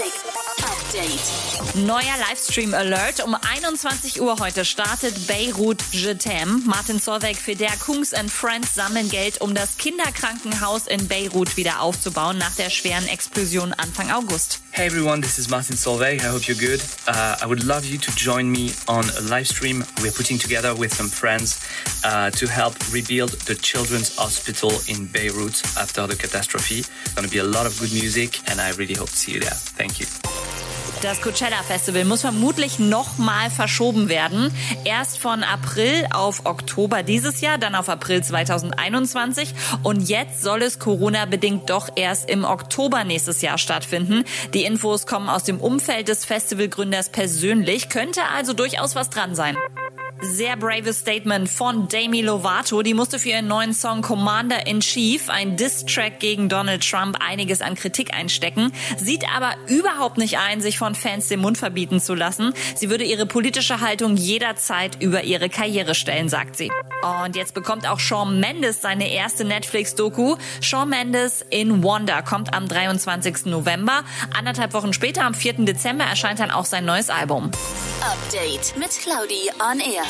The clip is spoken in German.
music. Update. Neuer Livestream Alert. Um 21 Uhr heute startet Beirut Je t'aime. Martin Solveig, Feder, Kungs and Friends sammeln Geld, um das Kinderkrankenhaus in Beirut wieder aufzubauen nach der schweren Explosion Anfang August. Hey everyone, this is Martin Solveig. I hope you're good. Uh, I would love you to join me on a live stream we're putting together with some friends uh, to help rebuild the Children's Hospital in Beirut after the catastrophe. It's going to be a lot of good music, and I really hope to see you there. Thank you. Das Coachella Festival muss vermutlich nochmal verschoben werden. Erst von April auf Oktober dieses Jahr, dann auf April 2021 und jetzt soll es Corona-bedingt doch erst im Oktober nächstes Jahr stattfinden. Die Infos kommen aus dem Umfeld des Festivalgründers persönlich, könnte also durchaus was dran sein. Sehr braves Statement von Demi Lovato. Die musste für ihren neuen Song Commander in Chief, ein Diss-Track gegen Donald Trump, einiges an Kritik einstecken. Sieht aber überhaupt nicht ein, sich von Fans den Mund verbieten zu lassen. Sie würde ihre politische Haltung jederzeit über ihre Karriere stellen, sagt sie. Und jetzt bekommt auch Shawn Mendes seine erste Netflix-Doku. Shawn Mendes in Wonder kommt am 23. November. Anderthalb Wochen später, am 4. Dezember, erscheint dann auch sein neues Album. Update mit Claudi on Air.